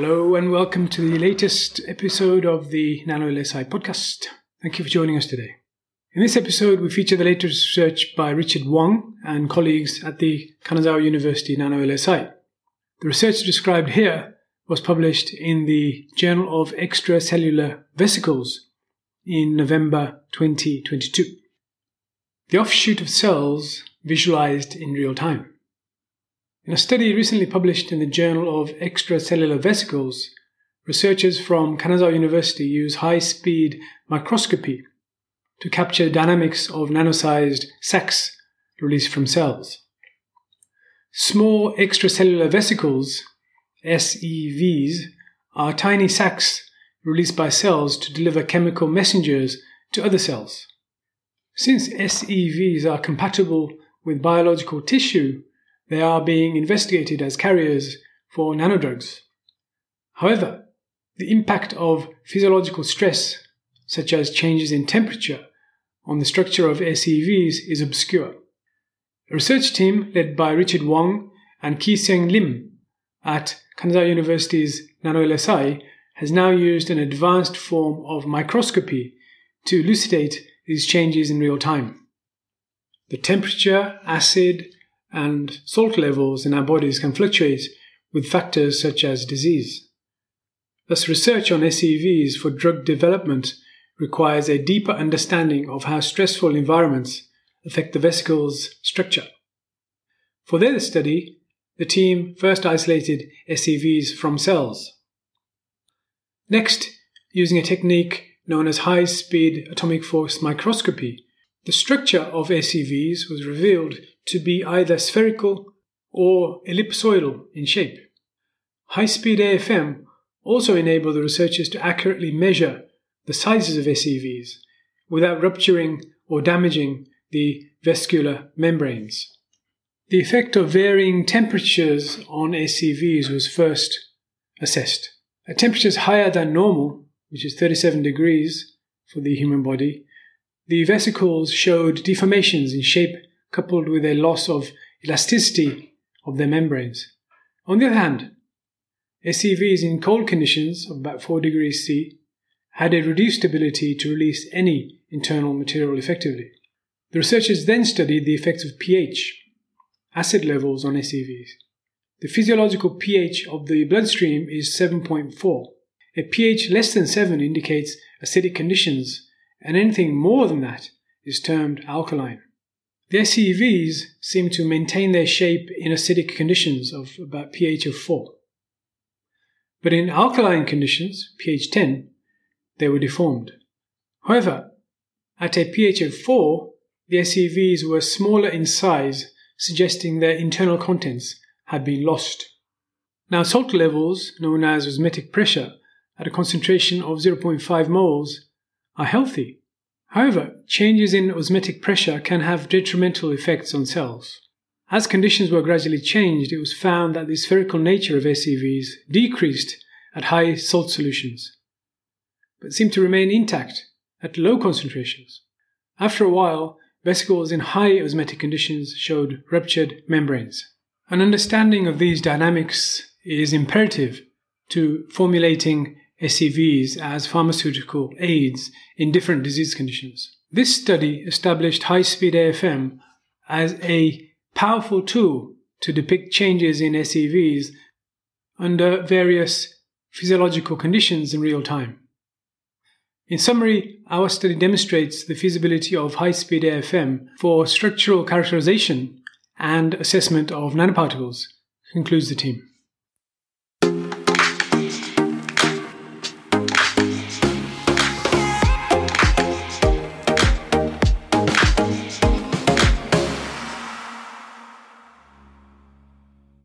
Hello and welcome to the latest episode of the Nano LSI podcast. Thank you for joining us today. In this episode, we feature the latest research by Richard Wong and colleagues at the Kanazawa University Nano LSI. The research described here was published in the Journal of Extracellular Vesicles in November 2022. The offshoot of cells visualized in real time. In a study recently published in the Journal of Extracellular Vesicles, researchers from Kanazawa University use high speed microscopy to capture dynamics of nano-sized sacs released from cells. Small extracellular vesicles, SEVs, are tiny sacs released by cells to deliver chemical messengers to other cells. Since SEVs are compatible with biological tissue, they are being investigated as carriers for nanodrugs. However, the impact of physiological stress, such as changes in temperature, on the structure of SEVs is obscure. A research team led by Richard Wong and Keesiang Lim at Kanazawa University's NanoLSI has now used an advanced form of microscopy to elucidate these changes in real time. The temperature, acid, and salt levels in our bodies can fluctuate with factors such as disease. Thus, research on SEVs for drug development requires a deeper understanding of how stressful environments affect the vesicle's structure. For their study, the team first isolated SEVs from cells. Next, using a technique known as high speed atomic force microscopy, the structure of SEVs was revealed to be either spherical or ellipsoidal in shape. High speed AFM also enabled the researchers to accurately measure the sizes of SEVs without rupturing or damaging the vesicular membranes. The effect of varying temperatures on SEVs was first assessed. At temperatures higher than normal, which is 37 degrees for the human body, the vesicles showed deformations in shape coupled with a loss of elasticity of their membranes. On the other hand, SEVs in cold conditions of about 4 degrees C had a reduced ability to release any internal material effectively. The researchers then studied the effects of pH, acid levels on SEVs. The physiological pH of the bloodstream is 7.4. A pH less than 7 indicates acidic conditions, and anything more than that is termed alkaline. The SEVs seem to maintain their shape in acidic conditions of about pH of 4. But in alkaline conditions, pH 10, they were deformed. However, at a pH of 4, the SEVs were smaller in size, suggesting their internal contents had been lost. Now, salt levels, known as osmotic pressure, at a concentration of 0.5 moles, are healthy However, changes in osmotic pressure can have detrimental effects on cells. As conditions were gradually changed, it was found that the spherical nature of SEVs decreased at high salt solutions, but seemed to remain intact at low concentrations. After a while, vesicles in high osmotic conditions showed ruptured membranes. An understanding of these dynamics is imperative to formulating SEVs as pharmaceutical aids in different disease conditions. This study established high speed AFM as a powerful tool to depict changes in SEVs under various physiological conditions in real time. In summary, our study demonstrates the feasibility of high speed AFM for structural characterization and assessment of nanoparticles, concludes the team.